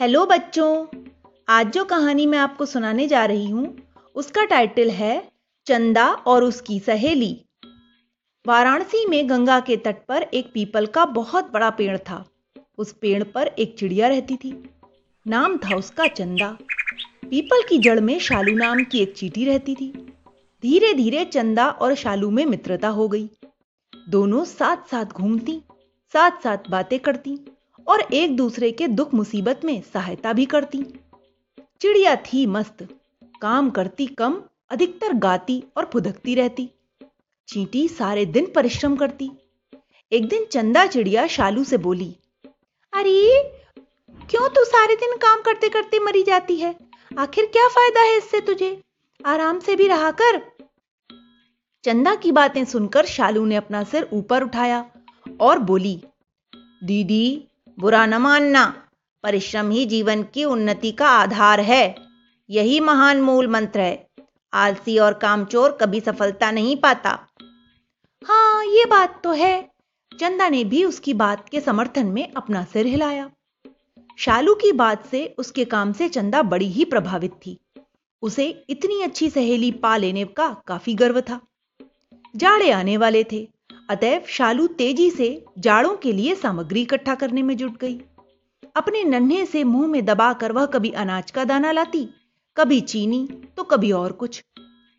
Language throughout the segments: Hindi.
हेलो बच्चों, आज जो कहानी मैं आपको सुनाने जा रही हूँ, उसका टाइटल है चंदा और उसकी सहेली। वाराणसी में गंगा के तट पर एक पीपल का बहुत बड़ा पेड़ था। उस पेड़ पर एक चिड़िया रहती थी। नाम था उसका चंदा। पीपल की जड़ में शालू नाम की एक चीटी रहती थी। धीरे धीरे चंदा और शालू में मित्रता हो गई। दोनों साथ साथ घूमती साथ साथ बातें करती। और एक दूसरे के दुख मुसीबत में सहायता भी करती। चिड़िया थी मस्त, काम करती कम, अधिकतर गाती और फुदकती रहती। चींटी सारे दिन परिश्रम करती। एक दिन चंदा चिड़िया शालू से बोली, अरे, क्यों तू सारे दिन काम करते करते मरी जाती है? आखिर क्या फ़ायदा है इससे तुझे? आराम से भी रहा कर। चंदा की बातें सुनकर शालू ने अपना सिर ऊपर उठाया और बोली, दीदी बुरा न मानना। परिश्रम ही जीवन की उन्नति का आधार है। यही महान मूल मंत्र है। आलसी और कामचोर कभी सफलता नहीं पाता। हाँ ये बात तो है। चंदा ने भी उसकी बात के समर्थन में अपना सिर हिलाया। शालू की बात से उसके काम से चंदा बड़ी ही प्रभावित थी। उसे इतनी अच्छी सहेली पा लेने का काफ़ी गर्व था। जाड़े आने वाले थे। अतएव शालू तेज़ी से जाड़ों के लिए सामग्री इकट्ठा करने में जुट गई। अपने नन्हे से मुँह में दबाकर वह कभी अनाज का दाना लाती, कभी चीनी तो कभी और कुछ।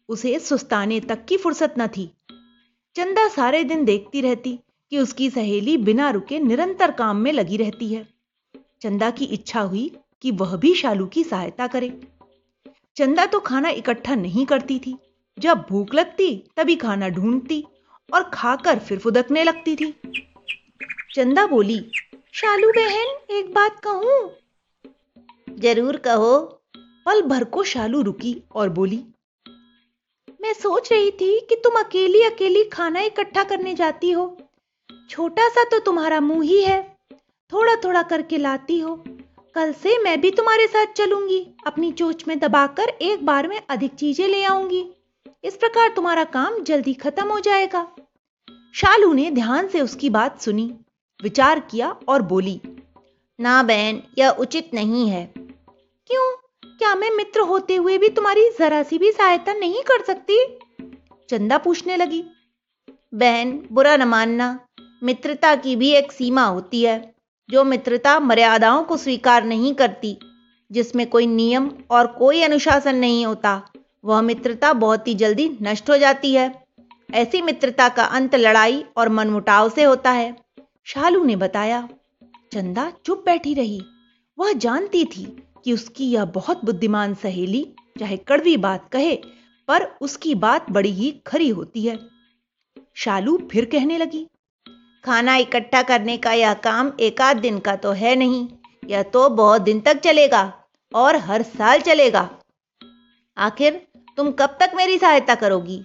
उसे सुस्ताने तक की फुर्सत न थी। चंदा सारे दिन देखती रहती कि उसकी सहेली बिना रुके निरंतर काम में लगी रहती है। चंदा की इच्छा हुई कि वह भी शालू की सहायता करे। चंदा तो खाना इकट्ठा नहीं करती थी। जब भूख लगती, तभी खाना ढूंढती और खाकर फिर फुदकने लगती थी। चंदा बोली, शालू बहन, एक बात कहूँ? ज़रूर कहो। पल भर को शालू रुकी और बोली, मैं सोच रही थी कि तुम अकेली अकेली खाना इकट्ठा करने जाती हो। छोटा सा तो तुम्हारा मुँह ही है। थोड़ा थोड़ा करके लाती हो। कल से मैं भी तुम्हारे साथ चलूँगी। अपनी चोच में दबाकर एक बार में अधिक चीज़ें ले आऊँगी। इस प्रकार तुम्हारा काम जल्दी खत्म हो जाएगा। शालू ने ध्यान से उसकी बात सुनी, विचार किया और बोली, ना बहन, यह उचित नहीं है। क्यों? क्या मैं मित्र होते हुए भी तुम्हारी जरा सी भी सहायता नहीं कर सकती? चंदा पूछने लगी, बहन, बुरा न मानना। मित्रता की भी एक सीमा होती है। जो मित्रता मर्यादाओं को स्वीकार नहीं करती, जिसमें कोई नियम और कोई अनुशासन नहीं होता, वह मित्रता बहुत ही जल्दी नष्ट हो जाती है। ऐसी मित्रता का अंत लड़ाई और मनमुटाव से होता है। शालू ने बताया, चंदा चुप बैठी रही। वह जानती थी कि उसकी यह बहुत बुद्धिमान सहेली, चाहे कड़वी बात कहे, पर उसकी बात बड़ी ही खरी होती है। शालू फिर कहने लगी, खाना इकट्ठा करने का यह काम एक आध दिन का तो है नहीं, यह तो बहुत दिन तक चलेगा और हर साल चलेगा। आखिर तुम कब तक मेरी सहायता करोगी?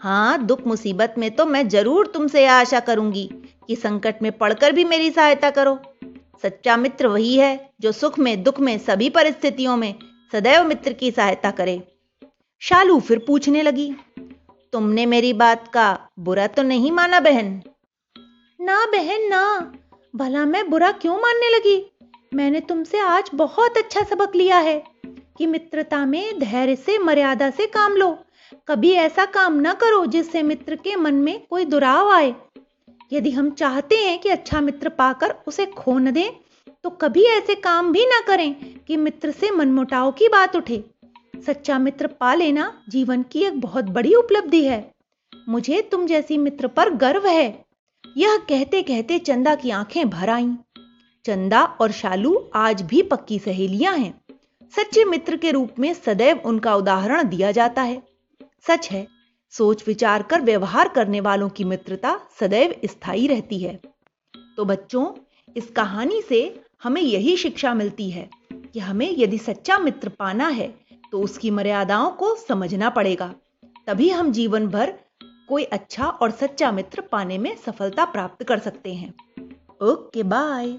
हाँ दुख मुसीबत में तो मैं ज़रूर तुमसे यह आशा करूँगी कि संकट में पड़कर भी मेरी सहायता करो। सच्चा मित्र वही है जो सुख में, दुख में सभी परिस्थितियों में सदैव मित्र की सहायता करे। शालू फिर पूछने लगी, तुमने मेरी बात का बुरा तो नहीं माना बहन? ना बहन, ना। भला मैं बुरा क्यों मानने लगी? मैंने तुमसे आज बहुत अच्छा सबक लिया है कि मित्रता में धैर्य से, मर्यादा से काम लो। कभी ऐसा काम न करो जिससे मित्र के मन में कोई दुराव आए। यदि हम चाहते हैं कि अच्छा मित्र पाकर उसे खो न दें तो कभी ऐसे काम भी ना करें कि मित्र से मनमुटाव की बात उठे। सच्चा मित्र पा लेना जीवन की एक बहुत बड़ी उपलब्धि है। मुझे तुम जैसी मित्र पर गर्व है। यह कहते कहते चंदा की आँखें भर आईं। चंदा और शालू आज भी पक्की सहेलियाँ हैं। सच्चे मित्र के रूप में सदैव उनका उदाहरण दिया जाता है। सच है, सोच विचार कर व्यवहार करने वालों की मित्रता सदैव स्थायी रहती है। तो बच्चों, इस कहानी से हमें यही शिक्षा मिलती है कि हमें यदि सच्चा मित्र पाना है तो उसकी मर्यादाओं को समझना पड़ेगा। तभी हम जीवन भर कोई अच्छा और सच्चा मित्र पाने में सफलता प्राप्त कर सकते हैं। Okay, bye.